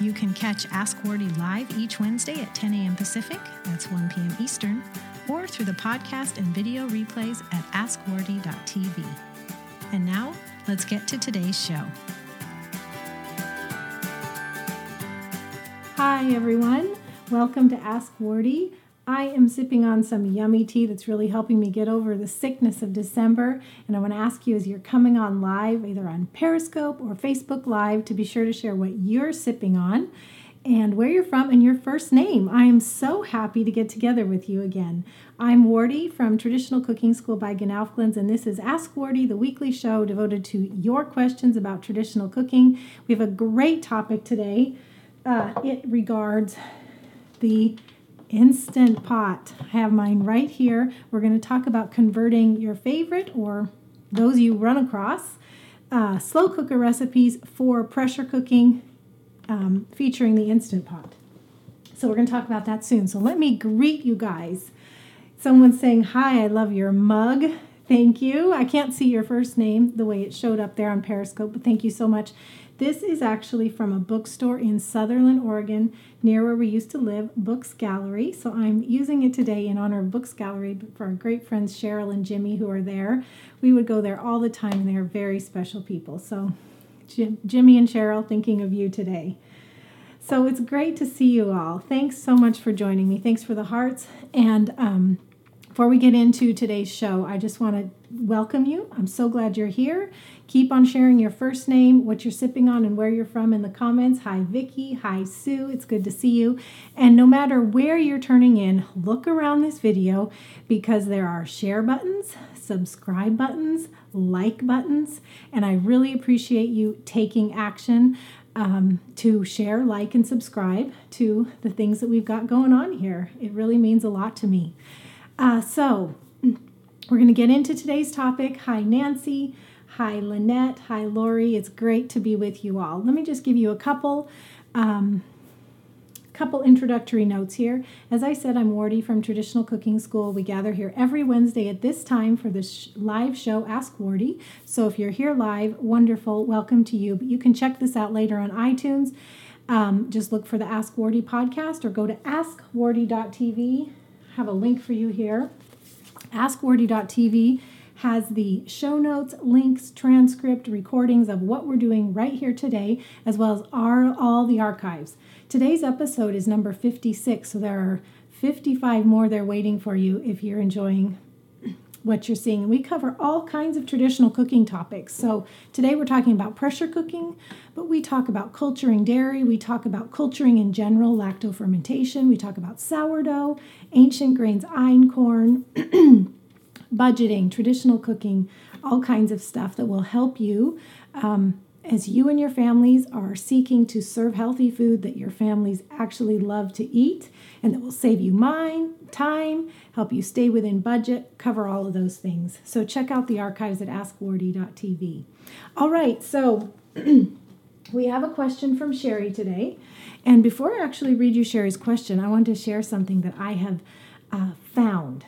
You can catch Ask Wardee live each Wednesday at 10 a.m. Pacific, that's 1 p.m. Eastern, or through the podcast and video replays at askwardee.tv. And now, let's get to today's show. Hi, everyone. Welcome to Ask Wardee. I am sipping on some yummy tea that's really helping me get over the sickness of December. And I want to ask you as you're coming on live, either on Periscope or Facebook Live, to be sure to share what you're sipping on and where you're from and your first name. I am so happy to get together with you again. I'm Wardee from Traditional Cooking School by GNOWFGLINS, and this is Ask Wardee, the weekly show devoted to your questions about traditional cooking. We have a great topic today. Uh, it regards the Instant Pot. I have mine right here. We're going to talk about converting your favorite or those you run across uh, slow cooker recipes for pressure cooking um, featuring the Instant Pot. So we're going to talk about that soon. So let me greet you guys. Someone's saying, Hi, I love your mug. Thank you. I can't see your first name the way it showed up there on Periscope, but thank you so much. This is actually from a bookstore in Sutherlin, Oregon, near where we used to live, Books Gallery. So I'm using it today in honor of Books Gallery for our great friends Cheryl and Jimmy who are there. We would go there all the time, and they are very special people. So, Jim, Jimmy and Cheryl, thinking of you today. So it's great to see you all. Thanks so much for joining me. Thanks for the hearts. And um, before we get into today's show, I just want to welcome you. I'm so glad you're here. Keep on sharing your first name, what you're sipping on, and where you're from in the comments. Hi, Vicki. Hi, Sue. It's good to see you. And no matter where you're turning in, look around this video because there are share buttons, subscribe buttons, like buttons, and I really appreciate you taking action. Um, to share, like, and subscribe to the things that we've got going on here. It really means a lot to me. Uh, so, we're going to get into today's topic. Hi, Nancy. Hi, Lynette. Hi, Lori. It's great to be with you all. Let me just give you a couple. Um, couple introductory notes here. As I said, I'm Wardee from Traditional Cooking School. We gather here every Wednesday at this time for this live show, Ask Wardee. So if you're here live, wonderful, welcome to you. But you can check this out later on iTunes. Um, just look for the Ask Wardee podcast or go to askwardee.tv. I have a link for you here. Askwardee.tv has the show notes, links, transcript, recordings of what we're doing right here today, as well as our, all the archives. Today's episode is number 56, so there are 55 more there waiting for you if you're enjoying what you're seeing. And We cover all kinds of traditional cooking topics. So today we're talking about pressure cooking, but we talk about culturing dairy, we talk about culturing in general, lacto fermentation, we talk about sourdough, ancient grains, einkorn. budgeting, traditional cooking, all kinds of stuff that will help you um, as you and your families are seeking to serve healthy food that your families actually love to eat and that will save you mind, time, help you stay within budget, cover all of those things. So check out the archives at askwardee.tv. All right, so we have a question from Sherry today. And before I actually read you Sherry's question, I want to share something that I have uh, found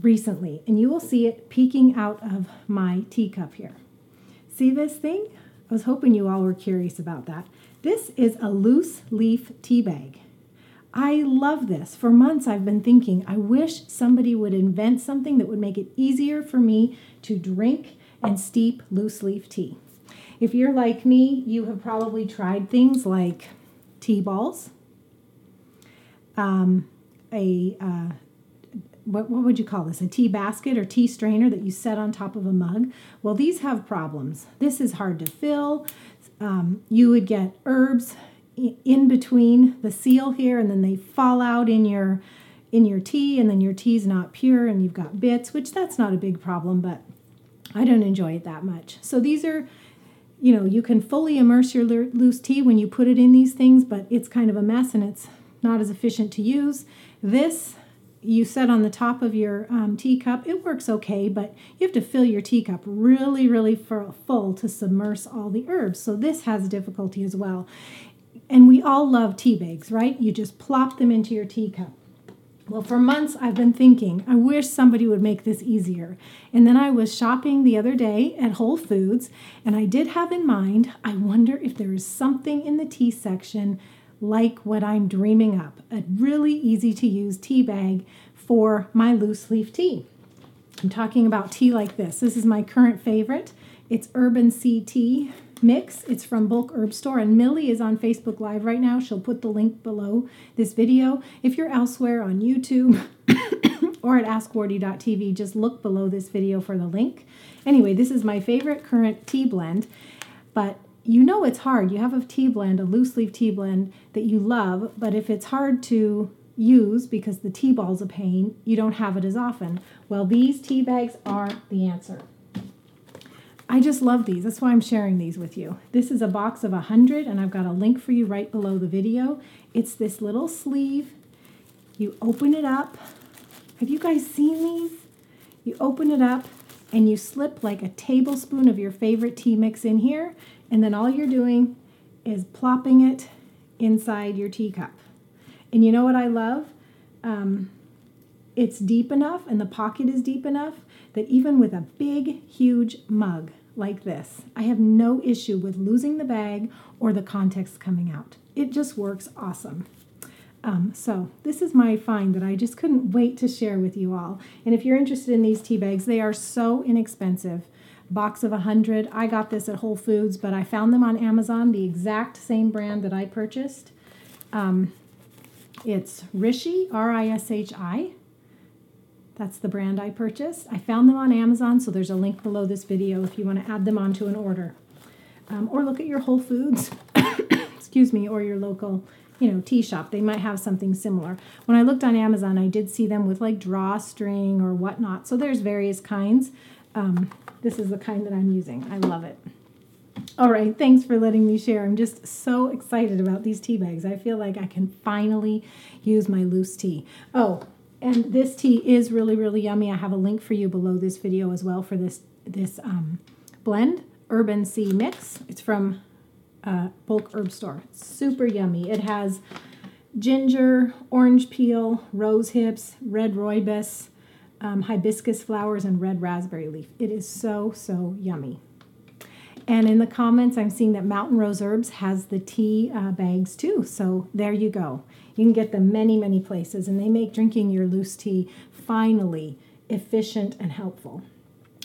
recently, and you will see it peeking out of my teacup here. See this thing? I was hoping you all were curious about that. This is a loose leaf tea bag. I love this. For months, I've been thinking, I wish somebody would invent something that would make it easier for me to drink and steep loose leaf tea. If you're like me, you have probably tried things like tea balls, um, a uh, what, what would you call this? A tea basket or tea strainer that you set on top of a mug. Well, these have problems. This is hard to fill. Um, you would get herbs in between the seal here, and then they fall out in your in your tea, and then your tea's not pure, and you've got bits, which that's not a big problem, but I don't enjoy it that much. So these are, you know, you can fully immerse your loose tea when you put it in these things, but it's kind of a mess and it's not as efficient to use. This you set on the top of your um, teacup. It works okay, but you have to fill your teacup really, really full to submerge all the herbs. So this has difficulty as well. And we all love tea bags, right? You just plop them into your teacup. Well, for months I've been thinking, I wish somebody would make this easier. And then I was shopping the other day at Whole Foods, and I did have in mind, I wonder if there is something in the tea section like what I'm dreaming up a really easy to use tea bag for my loose leaf tea. I'm talking about tea like this. This is my current favorite. It's Urban Sea Tea Mix. It's from Bulk Herb Store, and Millie is on Facebook Live right now. She'll put the link below this video. If you're elsewhere on YouTube or at askwardee.tv, just look below this video for the link. Anyway, this is my favorite current tea blend, but you know it's hard. You have a tea blend, a loose leaf tea blend that you love, but if it's hard to use because the tea ball's a pain, you don't have it as often. Well, these tea bags are the answer. I just love these. That's why I'm sharing these with you. This is a box of 100 and I've got a link for you right below the video. It's this little sleeve. You open it up. Have you guys seen these? You open it up and you slip like a tablespoon of your favorite tea mix in here and then all you're doing is plopping it inside your teacup. And you know what I love? Um, it's deep enough and the pocket is deep enough that even with a big, huge mug, like this. I have no issue with losing the bag or the context coming out. It just works awesome. Um, so this is my find that I just couldn't wait to share with you all. And if you're interested in these tea bags, they are so inexpensive. Box of 100. I got this at Whole Foods, but I found them on Amazon, the exact same brand that I purchased. Um, it's Rishi, R I S H I. That's the brand I purchased. I found them on Amazon, so there's a link below this video if you want to add them onto an order. Um, or look at your Whole Foods, excuse me, or your local, you know, tea shop. They might have something similar. When I looked on Amazon, I did see them with like drawstring or whatnot. So there's various kinds. Um, this is the kind that I'm using. I love it. All right, thanks for letting me share. I'm just so excited about these tea bags. I feel like I can finally use my loose tea. Oh, and this tea is really, really yummy. I have a link for you below this video as well for this, this um, blend, Urban Sea Mix. It's from uh, Bulk Herb Store. Super yummy. It has ginger, orange peel, rose hips, red rooibos, um, hibiscus flowers, and red raspberry leaf. It is so, so yummy. And in the comments, I'm seeing that Mountain Rose Herbs has the tea uh, bags too. So there you go. You can get them many, many places, and they make drinking your loose tea finally efficient and helpful.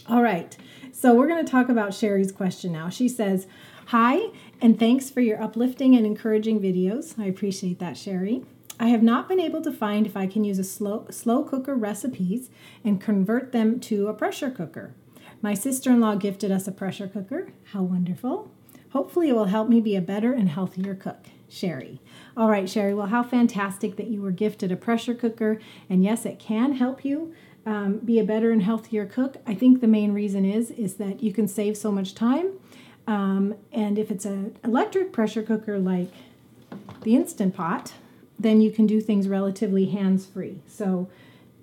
All right, so we're going to talk about Sherry's question now. She says, Hi, and thanks for your uplifting and encouraging videos. I appreciate that, Sherry. I have not been able to find if I can use a slow, slow cooker recipes and convert them to a pressure cooker. My sister in law gifted us a pressure cooker. How wonderful. Hopefully, it will help me be a better and healthier cook. Sherry. All right, Sherry. Well, how fantastic that you were gifted a pressure cooker. And yes, it can help you um, be a better and healthier cook. I think the main reason is is that you can save so much time. Um, and if it's an electric pressure cooker like the Instant Pot, then you can do things relatively hands free. So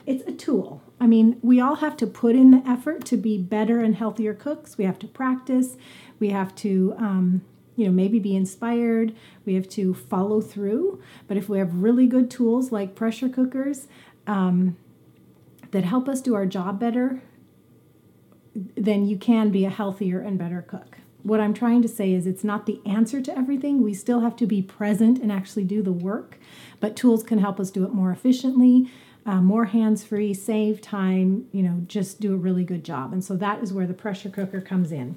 it's a tool. I mean, we all have to put in the effort to be better and healthier cooks. We have to practice. We have to, um, you know, maybe be inspired. We have to follow through. But if we have really good tools like pressure cookers um, that help us do our job better, then you can be a healthier and better cook. What I'm trying to say is it's not the answer to everything. We still have to be present and actually do the work, but tools can help us do it more efficiently uh, more hands free, save time, you know, just do a really good job. And so that is where the pressure cooker comes in.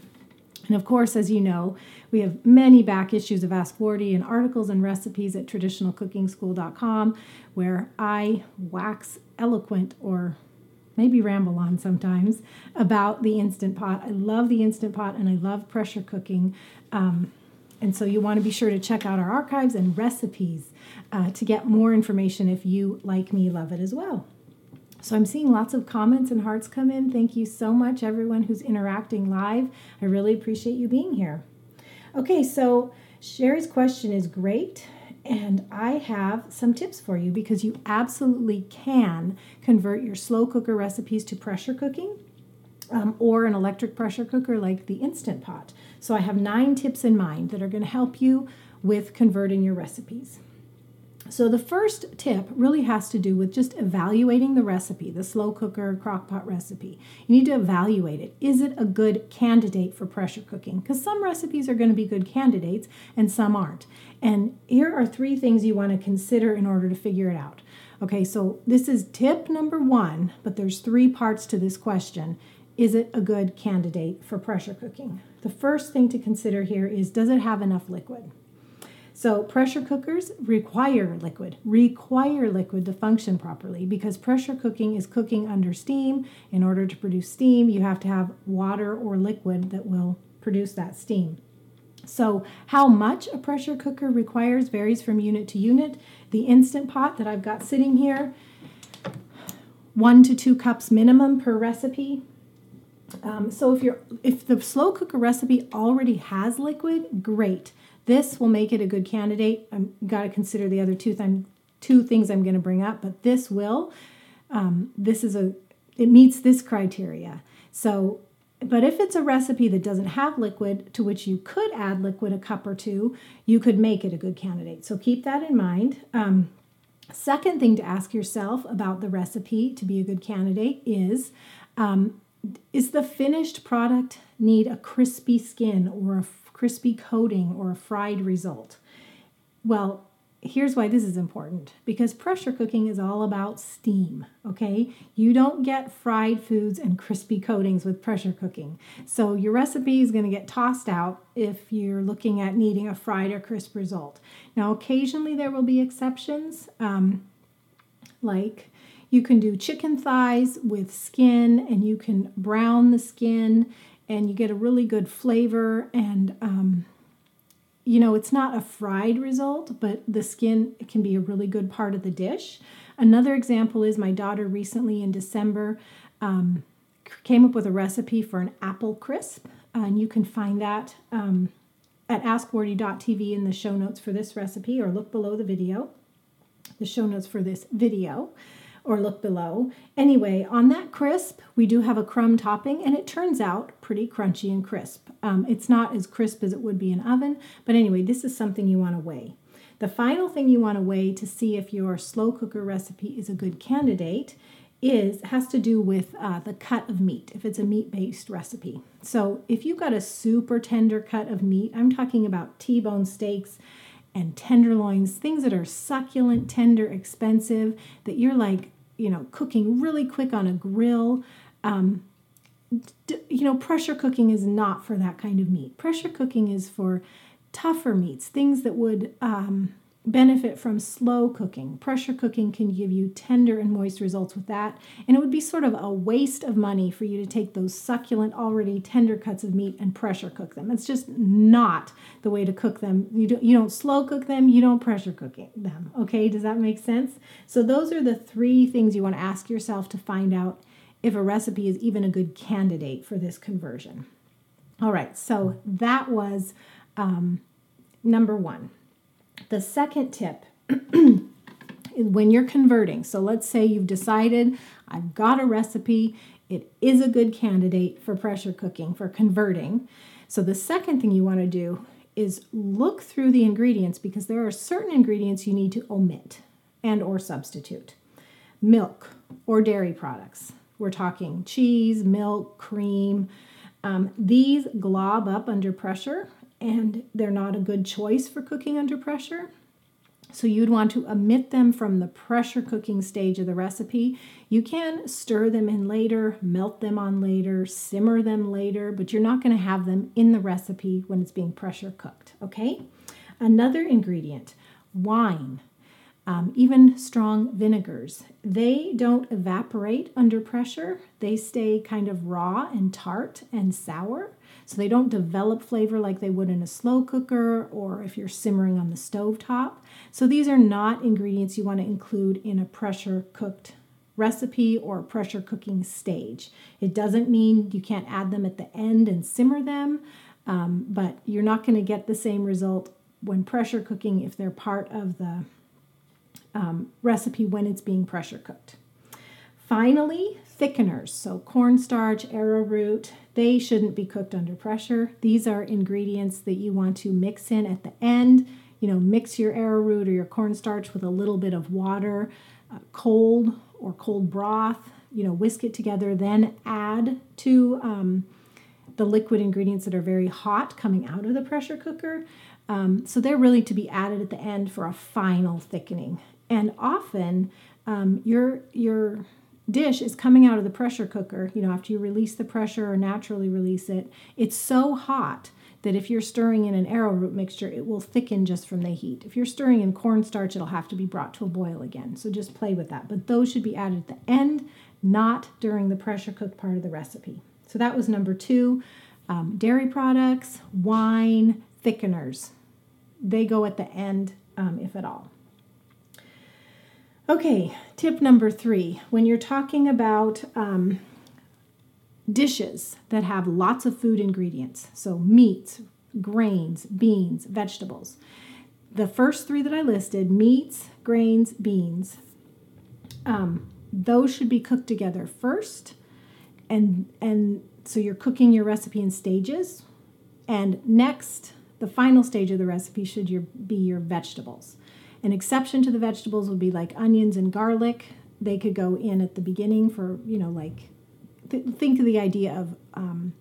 And of course, as you know, we have many back issues of Ask Wardee and articles and recipes at traditionalcookingschool.com where I wax eloquent or maybe ramble on sometimes about the Instant Pot. I love the Instant Pot and I love pressure cooking. Um, and so you want to be sure to check out our archives and recipes uh, to get more information if you, like me, love it as well. So I'm seeing lots of comments and hearts come in. Thank you so much, everyone who's interacting live. I really appreciate you being here. Okay, so Sherry's question is great. And I have some tips for you because you absolutely can convert your slow cooker recipes to pressure cooking um, or an electric pressure cooker like the Instant Pot. So I have nine tips in mind that are going to help you with converting your recipes. So the first tip really has to do with just evaluating the recipe, the slow cooker crockpot recipe. You need to evaluate it. Is it a good candidate for pressure cooking? Because some recipes are going to be good candidates and some aren't. And here are three things you want to consider in order to figure it out. Okay, so this is tip number one, but there's three parts to this question. Is it a good candidate for pressure cooking? The first thing to consider here is does it have enough liquid? So, pressure cookers require liquid, require liquid to function properly because pressure cooking is cooking under steam. In order to produce steam, you have to have water or liquid that will produce that steam. So, how much a pressure cooker requires varies from unit to unit. The instant pot that I've got sitting here, one to two cups minimum per recipe. Um, so if you're if the slow cooker recipe already has liquid, great. This will make it a good candidate. I've got to consider the other two, th- two things I'm going to bring up, but this will. Um, this is a it meets this criteria. So but if it's a recipe that doesn't have liquid, to which you could add liquid a cup or two, you could make it a good candidate. So keep that in mind. Um, second thing to ask yourself about the recipe to be a good candidate is um, is the finished product need a crispy skin or a crispy coating or a fried result? Well, here's why this is important because pressure cooking is all about steam, okay? You don't get fried foods and crispy coatings with pressure cooking. So your recipe is going to get tossed out if you're looking at needing a fried or crisp result. Now, occasionally there will be exceptions, um, like you can do chicken thighs with skin and you can brown the skin and you get a really good flavor and um, you know, it's not a fried result, but the skin can be a really good part of the dish. Another example is my daughter recently in December um, came up with a recipe for an apple crisp, and you can find that um, at askwardee.tv in the show notes for this recipe, or look below the video, the show notes for this video or look below. Anyway, on that crisp, we do have a crumb topping and it turns out pretty crunchy and crisp. Um, it's not as crisp as it would be in oven, but anyway, this is something you want to weigh. The final thing you want to weigh to see if your slow cooker recipe is a good candidate is has to do with uh, the cut of meat if it's a meat-based recipe. So if you've got a super tender cut of meat, I'm talking about T-bone steaks and tenderloins, things that are succulent, tender, expensive, that you're like, you know, cooking really quick on a grill. Um, d- you know, pressure cooking is not for that kind of meat. Pressure cooking is for tougher meats, things that would um, benefit from slow cooking. Pressure cooking can give you tender and moist results with that. And it would be sort of a waste of money for you to take those succulent, already tender cuts of meat and pressure cook them. It's just not the way to cook them. You don't, you don't slow cook them, you don't pressure cook them. Okay, does that make sense? So, those are the three things you want to ask yourself to find out if a recipe is even a good candidate for this conversion. All right, so that was um, number one. The second tip is when you're converting, so let's say you've decided I've got a recipe, it is a good candidate for pressure cooking, for converting. So the second thing you want to do is look through the ingredients because there are certain ingredients you need to omit and or substitute. Milk or dairy products. We're talking cheese, milk, cream. Um, these glob up under pressure and they're not a good choice for cooking under pressure. So you'd want to omit them from the pressure cooking stage of the recipe. You can stir them in later, melt them on later, simmer them later, but you're not going to have them in the recipe when it's being pressure cooked, okay? Another ingredient, wine. Um, even strong vinegars. They don't evaporate under pressure. They stay kind of raw and tart and sour. So they don't develop flavor like they would in a slow cooker or if you're simmering on the stove top. So these are not ingredients you want to include in a pressure cooked recipe or pressure cooking stage. It doesn't mean you can't add them at the end and simmer them, um, but you're not going to get the same result when pressure cooking if they're part of the um, recipe when it's being pressure cooked. Finally, thickeners. So, cornstarch, arrowroot, they shouldn't be cooked under pressure. These are ingredients that you want to mix in at the end. You know, mix your arrowroot or your cornstarch with a little bit of water, uh, cold or cold broth. You know, whisk it together, then add to um, the liquid ingredients that are very hot coming out of the pressure cooker. Um, so they're really to be added at the end for a final thickening. And often um, your your dish is coming out of the pressure cooker, you know, after you release the pressure or naturally release it, it's so hot that if you're stirring in an arrowroot mixture, it will thicken just from the heat. If you're stirring in cornstarch, it'll have to be brought to a boil again. So just play with that. But those should be added at the end, not during the pressure cooked part of the recipe. So that was number two. Um, dairy products, wine, thickeners. They go at the end, um, if at all. Okay, tip number three when you're talking about um, dishes that have lots of food ingredients, so meats, grains, beans, vegetables. The first three that I listed meats, grains, beans um, those should be cooked together first. And, and so you're cooking your recipe in stages. And next, the final stage of the recipe should your, be your vegetables. An exception to the vegetables would be like onions and garlic. They could go in at the beginning for, you know, like, th- think of the idea of um,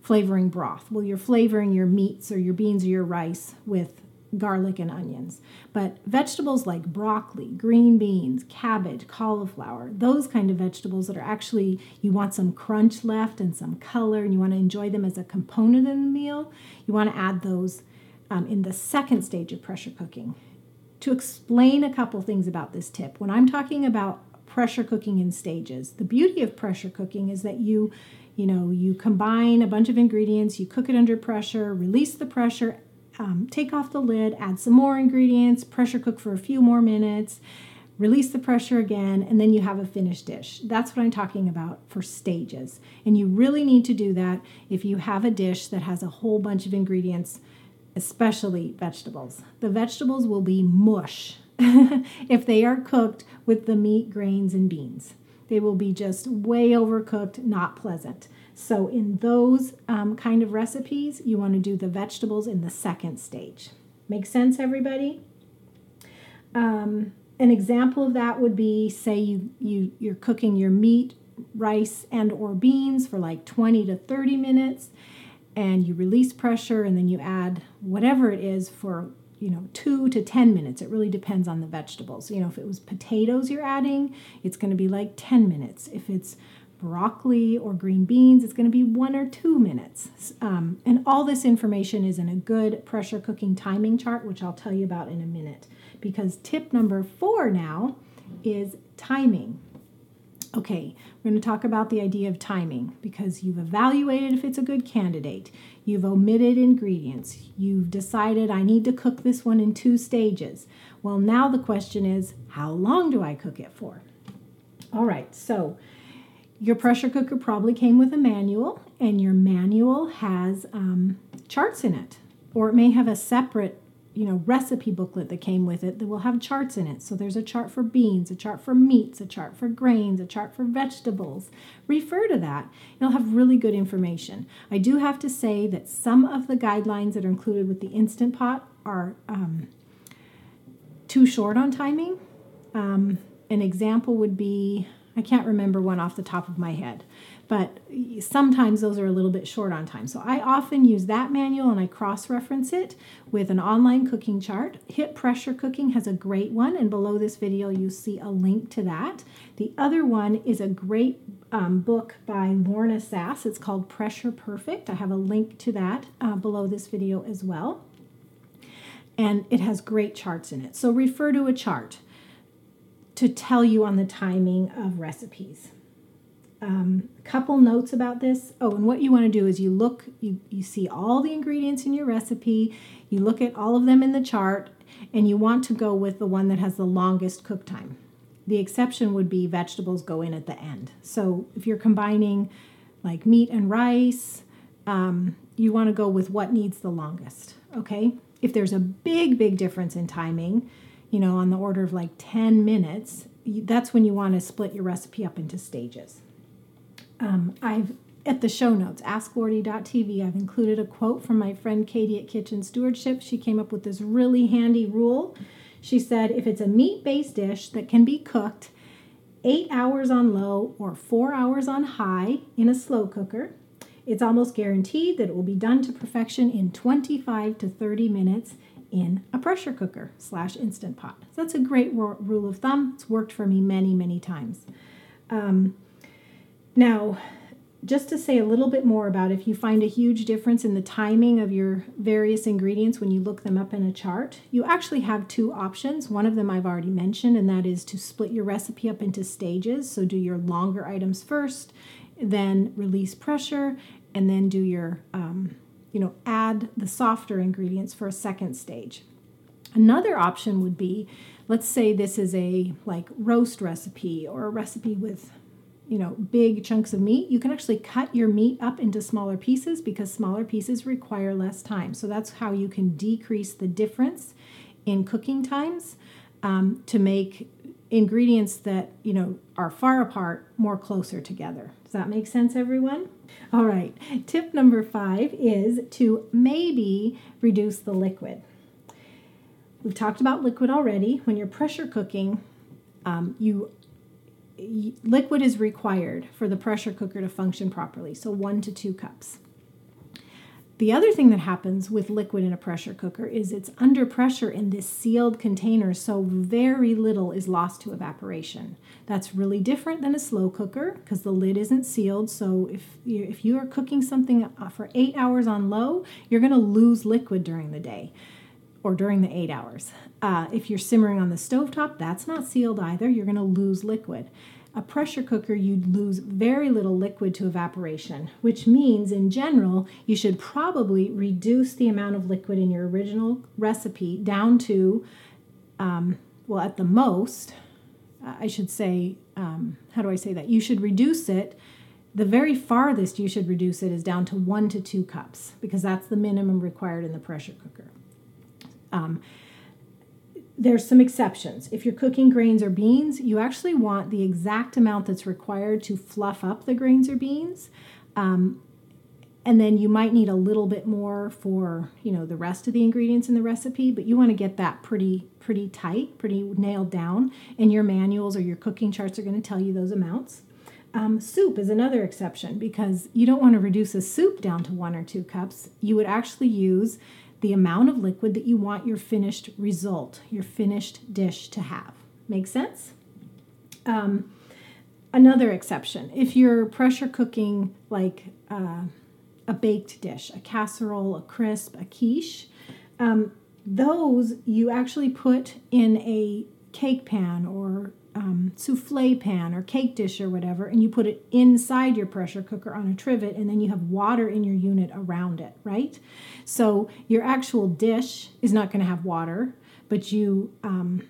flavoring broth. Well, you're flavoring your meats or your beans or your rice with garlic and onions. But vegetables like broccoli, green beans, cabbage, cauliflower, those kind of vegetables that are actually, you want some crunch left and some color, and you want to enjoy them as a component in the meal, you want to add those um, in the second stage of pressure cooking to explain a couple things about this tip. When I'm talking about pressure cooking in stages, the beauty of pressure cooking is that you you know, you combine a bunch of ingredients, you cook it under pressure, release the pressure, um, take off the lid, add some more ingredients, pressure cook for a few more minutes, release the pressure again, and then you have a finished dish. That's what I'm talking about for stages. And you really need to do that if you have a dish that has a whole bunch of ingredients especially vegetables. The vegetables will be mush if they are cooked with the meat, grains, and beans. They will be just way overcooked, not pleasant. So, in those um, kind of recipes, you want to do the vegetables in the second stage. Make sense, everybody? Um, an example of that would be say you, you you're cooking your meat rice and or beans for like 20 to 30 minutes and you release pressure and then you add whatever it is for you know 2 to 10 minutes. It really depends on the vegetables. You know if it was potatoes you're adding it's going to be like 10 minutes. If it's broccoli or green beans it's going to be one or two minutes. Um, and all this information is in a good pressure cooking timing chart which i'll tell you about in a minute. Because tip number four now is timing Okay, we're going to talk about the idea of timing because you've evaluated if it's a good candidate. You've omitted ingredients. You've decided I need to cook this one in two stages. Well, now the question is how long do I cook it for? All right, so your pressure cooker probably came with a manual, and your manual has um, charts in it, or it may have a separate you know recipe booklet that came with it that will have charts in it. So there's a chart for beans a chart for meats a chart for grains a chart for vegetables. Refer to that. You'll have really good information. I do have to say that some of the guidelines that are included with the instant pot are um, too short on timing. Um, an example would be i can't remember one off the top of my head but sometimes those are a little bit short on time. So I often use that manual and I cross reference it with an online cooking chart. Hip Pressure Cooking has a great one, and below this video, you see a link to that. The other one is a great um, book by Lorna Sass. It's called Pressure Perfect. I have a link to that uh, below this video as well. And it has great charts in it. So refer to a chart to tell you on the timing of recipes um, couple notes about this. Oh, and what you want to do is you look, you, you see all the ingredients in your recipe, you look at all of them in the chart, and you want to go with the one that has the longest cook time. The exception would be vegetables go in at the end. So if you're combining like meat and rice, um, you want to go with what needs the longest, okay? if there's a big, big difference in timing, you know, on the order of like 10 minutes, that's when you want to split your recipe up into stages. Um, I've at the show notes, askwardee.tv, I've included a quote from my friend Katie at Kitchen Stewardship. She came up with this really handy rule. She said if it's a meat based dish that can be cooked eight hours on low or four hours on high in a slow cooker, it's almost guaranteed that it will be done to perfection in 25 to 30 minutes in a pressure cooker slash instant pot. So that's a great rule of thumb. It's worked for me many, many times. Um, now, just to say a little bit more about if you find a huge difference in the timing of your various ingredients when you look them up in a chart, you actually have two options. One of them I've already mentioned, and that is to split your recipe up into stages. So do your longer items first, then release pressure, and then do your, um, you know, add the softer ingredients for a second stage. Another option would be, let's say this is a like roast recipe or a recipe with you know big chunks of meat you can actually cut your meat up into smaller pieces because smaller pieces require less time. So that's how you can decrease the difference in cooking times um, to make ingredients that you know are far apart more closer together. Does that make sense everyone? All right. Tip number five is to maybe reduce the liquid. We've talked about liquid already. When you're pressure cooking um, you liquid is required for the pressure cooker to function properly, so one to two cups. The other thing that happens with liquid in a pressure cooker is it's under pressure in this sealed container, so very little is lost to evaporation. That's really different than a slow cooker because the lid isn't sealed. So if you if you are cooking something uh, for eight hours on low, you're going to lose liquid during the day or during the eight hours. Uh, if you're simmering on the stovetop, that's not sealed either. You're going to lose liquid. A pressure cooker, you'd lose very little liquid to evaporation, which means in general, you should probably reduce the amount of liquid in your original recipe down to, um, well, at the most, I should say, um, how do I say that? You should reduce it. The very farthest you should reduce it is down to one to two cups because that's the minimum required in the pressure cooker. Um, there's some exceptions. If you're cooking grains or beans, you actually want the exact amount that's required to fluff up the grains or beans. Um, and then you might need a little bit more for you know the rest of the ingredients in the recipe but you want to get that pretty pretty tight pretty nailed down and your manuals or your cooking charts are going to tell you those amounts um, soup is another exception because you don't want to reduce a soup down to one or two cups you would actually use the amount of liquid that you want your finished result, your finished dish to have. Make sense? Um, another exception if you're pressure cooking like uh, a baked dish, a casserole, a crisp, a quiche, um, those you actually put in a cake pan or um, souffle pan or cake dish or whatever, and you put it inside your pressure cooker on a trivet, and then you have water in your unit around it, right? So your actual dish is not going to have water, but you um,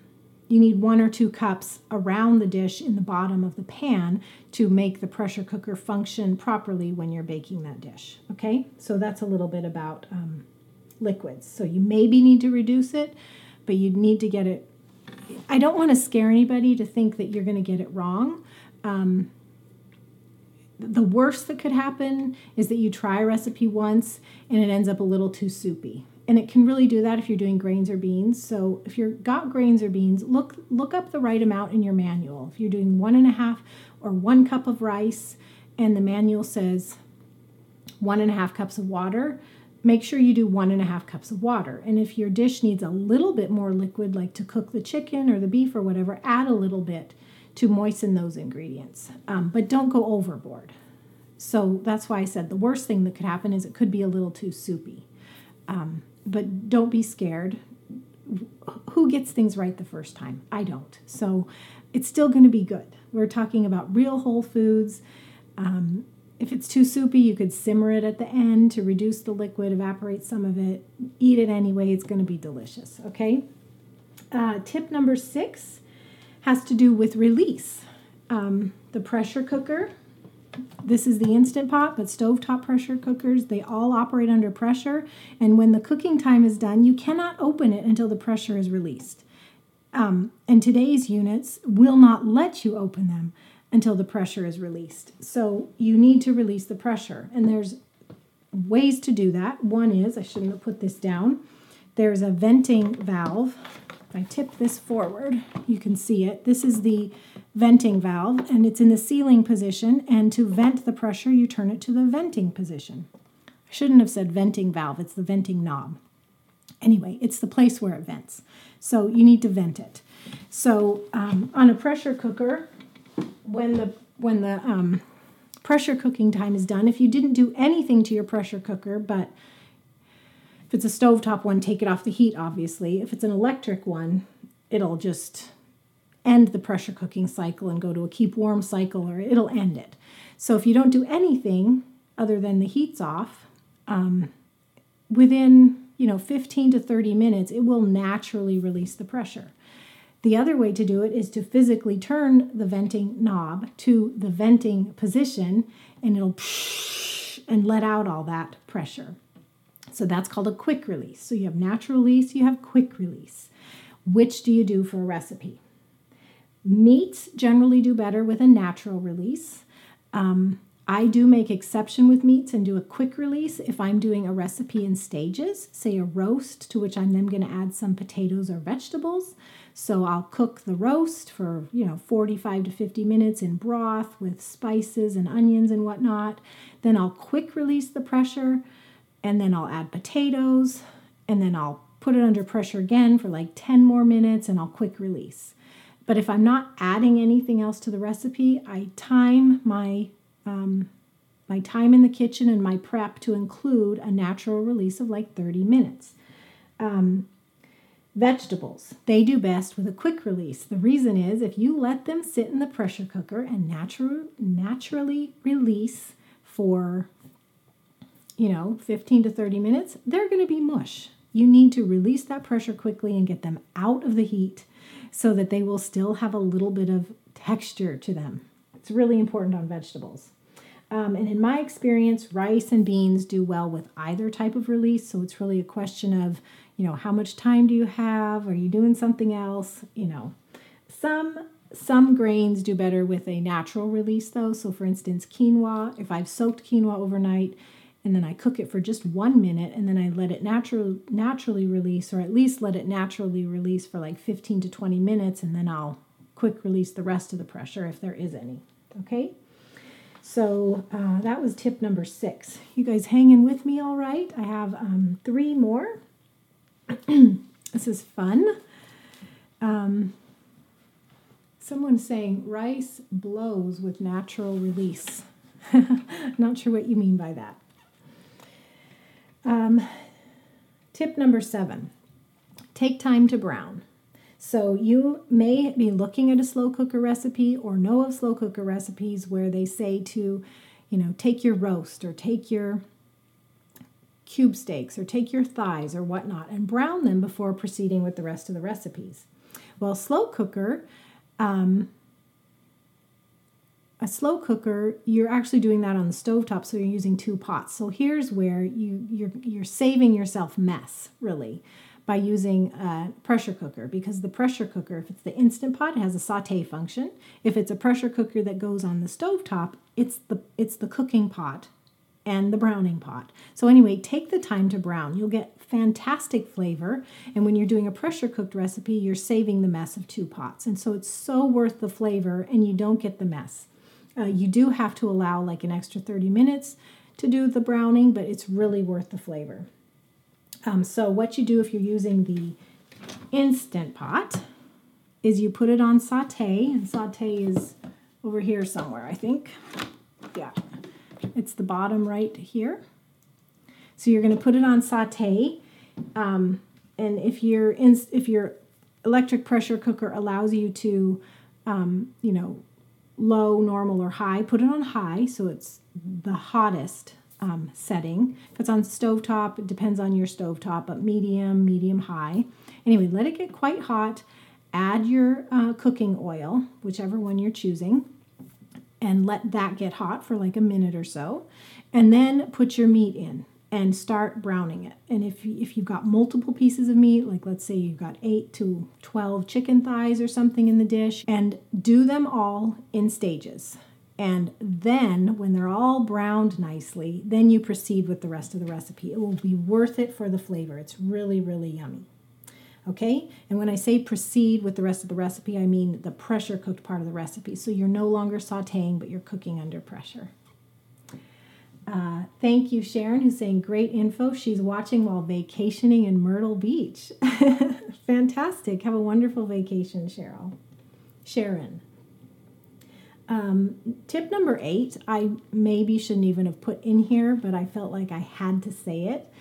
you need one or two cups around the dish in the bottom of the pan to make the pressure cooker function properly when you're baking that dish. Okay, so that's a little bit about um, liquids. So you maybe need to reduce it, but you need to get it I don't want to scare anybody to think that you're going to get it wrong. Um, the worst that could happen is that you try a recipe once and it ends up a little too soupy. And it can really do that if you're doing grains or beans. So if you've got grains or beans, look look up the right amount in your manual. If you're doing one and a half or one cup of rice and the manual says one and a half cups of water, make sure you do one and a half cups of water. And if your dish needs a little bit more liquid, like to cook the chicken or the beef or whatever, add a little bit to moisten those ingredients. Um, but don't go overboard. So that's why I said the worst thing that could happen is it could be a little too soupy. Um, but don't be scared. Who gets things right the first time? I don't. So it's still going to be good. We're talking about real whole foods. Um, if it's too soupy, you could simmer it at the end to reduce the liquid, evaporate some of it, eat it anyway. It's going to be delicious, okay? Uh, tip number six has to do with release. Um, the pressure cooker this is the instant pot, but stovetop pressure cookers, they all operate under pressure. And when the cooking time is done, you cannot open it until the pressure is released. Um, and today's units will not let you open them until the pressure is released. So you need to release the pressure. And there's ways to do that. One is, I shouldn't have put this down, there's a venting valve. If I tip this forward, you can see it. This is the venting valve, and it's in the sealing position. And to vent the pressure, you turn it to the venting position. I shouldn't have said venting valve, it's the venting knob. Anyway, it's the place where it vents. So you need to vent it. So um, on a pressure cooker, when the when the um, pressure cooking time is done, if you didn't do anything to your pressure cooker, but if it's a stovetop one, take it off the heat, obviously. If it's an electric one, it'll just end the pressure cooking cycle and go to a keep warm cycle or it'll end it. So if you don't do anything other than the heat's off, um, within you know 15 to 30 minutes, it will naturally release the pressure. The other way to do it is to physically turn the venting knob to the venting position and it'll and let out all that pressure. So that's called a quick release. So you have natural release, you have quick release. Which do you do for a recipe? Meats generally do better with a natural release. Um, I do make exception with meats and do a quick release if I'm doing a recipe in stages, say a roast to which I'm then going to add some potatoes or vegetables. So I'll cook the roast for, you know, 45 to 50 minutes in broth with spices and onions and whatnot. Then I'll quick release the pressure and then I'll add potatoes, and then I'll put it under pressure again for like 10 more minutes, and I'll quick release. But if I'm not adding anything else to the recipe, I time my um, my time in the kitchen and my prep to include a natural release of like 30 minutes. Um, vegetables, they do best with a quick release. The reason is if you let them sit in the pressure cooker and natural, naturally release for you know, 15 to 30 minutes, they're going to be mush. You need to release that pressure quickly and get them out of the heat so that they will still have a little bit of texture to them. It's really important on vegetables. Um, and in my experience, rice and beans do well with either type of release. So it's really a question of, you know, how much time do you have? Are you doing something else? You know, some some grains do better with a natural release though. So for instance, quinoa, if I've soaked quinoa overnight, and then I cook it for just one minute and then I let it natural, naturally release, or at least let it naturally release for like 15 to 20 minutes, and then I'll quick release the rest of the pressure if there is any. Okay? So uh, that was tip number six. You guys hanging with me all right? I have um, three more. this is fun. Um, someone's saying rice blows with natural release. Not sure what you mean by that. Um, tip number seven take time to brown. So you may be looking at a slow cooker recipe or know of slow cooker recipes where they say to, you know, take your roast or take your cube steaks or take your thighs or whatnot and brown them before proceeding with the rest of the recipes. Well, slow cooker um, a slow cooker, you're actually doing that on the stove top, so you're using two pots. So here's where you you're you're saving yourself mess really by using a pressure cooker because the pressure cooker, if it's the instant pot, it has a saute function. If it's a pressure cooker that goes on the stove top, it's the it's the cooking pot and the browning pot. So anyway, take the time to brown. You'll get fantastic flavor. And when you're doing a pressure cooked recipe, you're saving the mess of two pots. And so it's so worth the flavor and you don't get the mess. Uh, you do have to allow like an extra 30 minutes to do the browning, but it's really worth the flavor. Um, so what you do if you're using the Instant Pot is you put it on saute, and saute is over here somewhere, I think. Yeah, it's the bottom right here. So you're going to put it on saute, um, and if your if your electric pressure cooker allows you to, um, you know, low, normal, or high. Put it on high so it's the hottest um, setting. If it's on stovetop, it depends on your stovetop, but medium, medium, high. Anyway, let it get quite hot. Add your uh, cooking oil, whichever one you're choosing. and let that get hot for like a minute or so. And then put your meat in and start browning it. And if, if you've got multiple pieces of meat, like let's say you've got 8 to 12 chicken thighs or something in the dish, and do them all in stages. And then, when they're all browned nicely, then you proceed with the rest of the recipe. It will be worth it for the flavor. It's really, really yummy. Okay, and when I say proceed with the rest of the recipe, I mean the pressure cooked part of the recipe. So you're no longer sauteing, but you're cooking under pressure. Uh, thank you, Sharon, who's saying great info. She's watching while vacationing in Myrtle Beach. Fantastic. Have a wonderful vacation, Cheryl. Sharon. Um, tip number eight, I maybe shouldn't even have put in here, but I felt like I had to say it.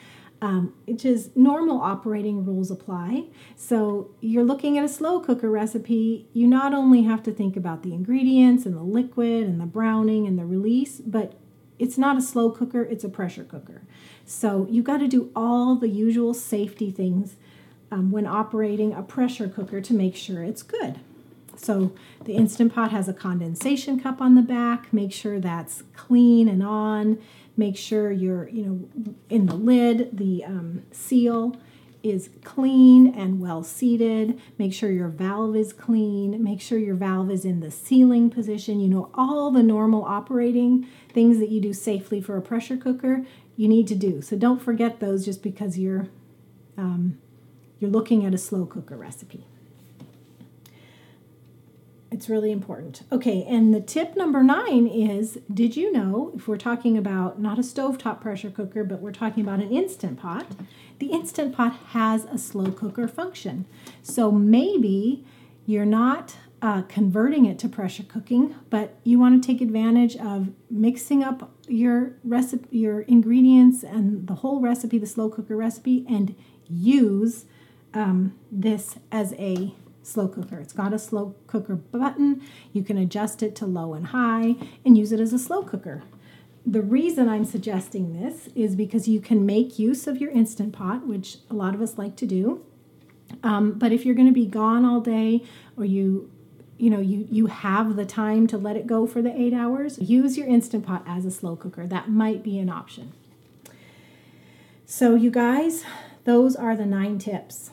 Um, which is normal operating rules apply. So you're looking at a slow cooker recipe, you not only have to think about the ingredients and the liquid and the browning and the release, but it's not a slow cooker, it's a pressure cooker. So you got to do all the usual safety things um, when operating a pressure cooker to make sure it's good. So the Instant Pot has a condensation cup on the back. Make sure that's clean and on. Make sure you're, you know, in the lid, the um, seal is clean and well seated. Make sure your valve is clean. Make sure your valve is in the sealing position. You know, all the normal operating things that you do safely for a pressure cooker, you need to do. So don't forget those just because you're um, you're looking at a slow cooker recipe. It's really important. Okay, and the tip number nine is Did you know, if we're talking about not a stovetop pressure cooker, but we're talking about an instant pot, the instant pot has a slow cooker function. So maybe you're not uh, converting it to pressure cooking, but you want to take advantage of mixing up your recipe, your ingredients, and the whole recipe, the slow cooker recipe, and use um, this as a slow cooker. It's got a slow cooker button. You can adjust it to low and high and use it as a slow cooker. The reason I'm suggesting this is because you can make use of your Instant Pot, which a lot of us like to do. Um, but if you're going to be gone all day or you you know you you have the time to let it go for the eight hours use your instant pot as a slow cooker that might be an option so you guys those are the nine tips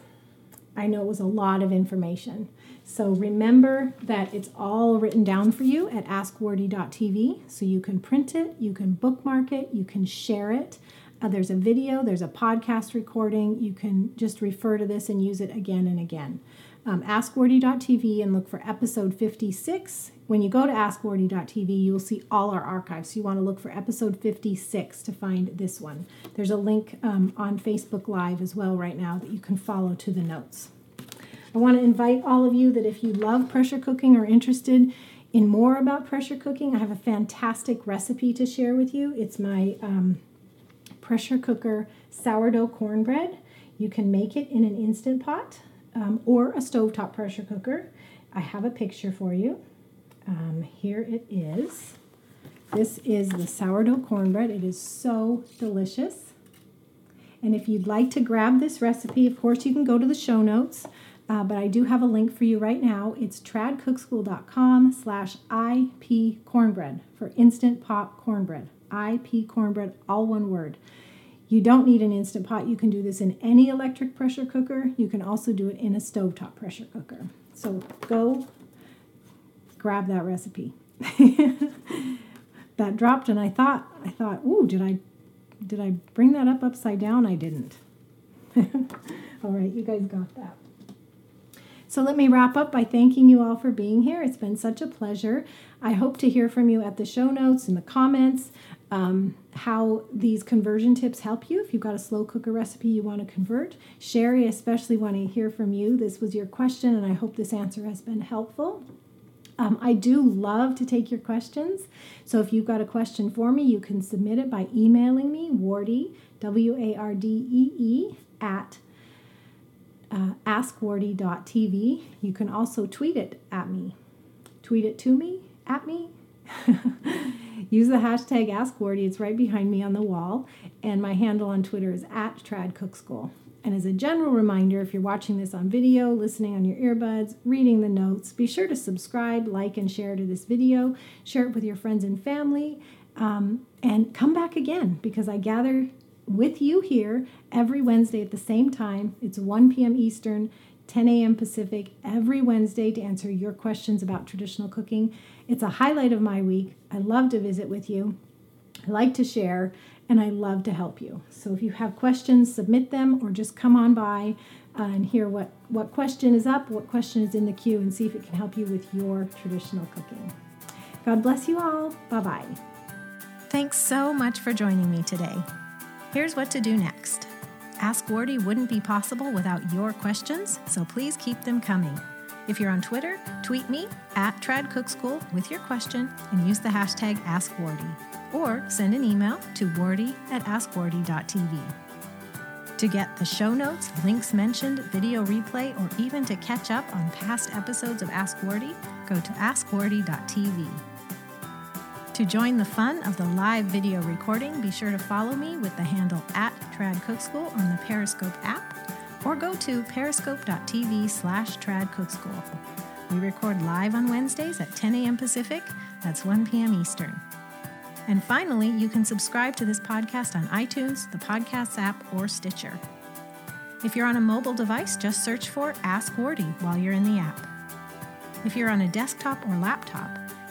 I know it was a lot of information. So remember that it's all written down for you at askwardee.tv. So you can print it, you can bookmark it, you can share it. Uh, there's a video, there's a podcast recording. You can just refer to this and use it again and again. Um, askwardee.tv and look for episode 56. When you go to askwardee.tv, you will see all our archives. You want to look for episode 56 to find this one. There's a link um, on Facebook Live as well right now that you can follow to the notes. I want to invite all of you that if you love pressure cooking or interested in more about pressure cooking, I have a fantastic recipe to share with you. It's my um, pressure cooker sourdough cornbread. You can make it in an instant pot um, or a stovetop pressure cooker. I have a picture for you. Um, here it is. This is the sourdough cornbread. It is so delicious. And if you'd like to grab this recipe, of course, you can go to the show notes. Uh, but I do have a link for you right now. It's tradcookschool.com slash IP for Instant Pot cornbread. IP cornbread, all one word. You don't need an Instant Pot. You can do this in any electric pressure cooker. You can also do it in a stovetop pressure cooker. So go grab that recipe. that dropped and I thought, I thought, ooh, did I did I bring that up upside down? I didn't. all right, you guys got that. So let me wrap up by thanking you all for being here. It's been such a pleasure. I hope to hear from you at the show notes and the comments um, how these conversion tips help you. If you've got a slow cooker recipe you want to convert, Sherry, especially want to hear from you. This was your question, and I hope this answer has been helpful. Um, I do love to take your questions. So if you've got a question for me, you can submit it by emailing me, Wardee, W A R D E E, at uh, askwardee.tv. You can also tweet it at me. Tweet it to me, at me. Use the hashtag AskWardee. It's right behind me on the wall. And my handle on Twitter is at TradCookSchool. And as a general reminder, if you're watching this on video, listening on your earbuds, reading the notes, be sure to subscribe, like, and share to this video. Share it with your friends and family. Um, and come back again because I gather with you here every Wednesday at the same time. It's 1 p.m. Eastern, 10 a.m. Pacific, every Wednesday to answer your questions about traditional cooking. It's a highlight of my week. I love to visit with you. I like to share and I love to help you. So if you have questions, submit them or just come on by uh, and hear what, what question is up, what question is in the queue, and see if it can help you with your traditional cooking. God bless you all. Bye bye. Thanks so much for joining me today. Here's what to do next. Ask Wardee wouldn't be possible without your questions, so please keep them coming. If you're on Twitter, tweet me at Trad Cook School with your question and use the hashtag AskWardee or send an email to wardee at askwardee.tv. To get the show notes, links mentioned, video replay, or even to catch up on past episodes of Ask Wardee, go to askwardee.tv. To join the fun of the live video recording, be sure to follow me with the handle at Trad Cook School on the Periscope app or go to periscope.tv slash Trad Cook School. We record live on Wednesdays at 10 a.m. Pacific, that's 1 p.m. Eastern. And finally, you can subscribe to this podcast on iTunes, the Podcasts app, or Stitcher. If you're on a mobile device, just search for Ask Wardee while you're in the app. If you're on a desktop or laptop,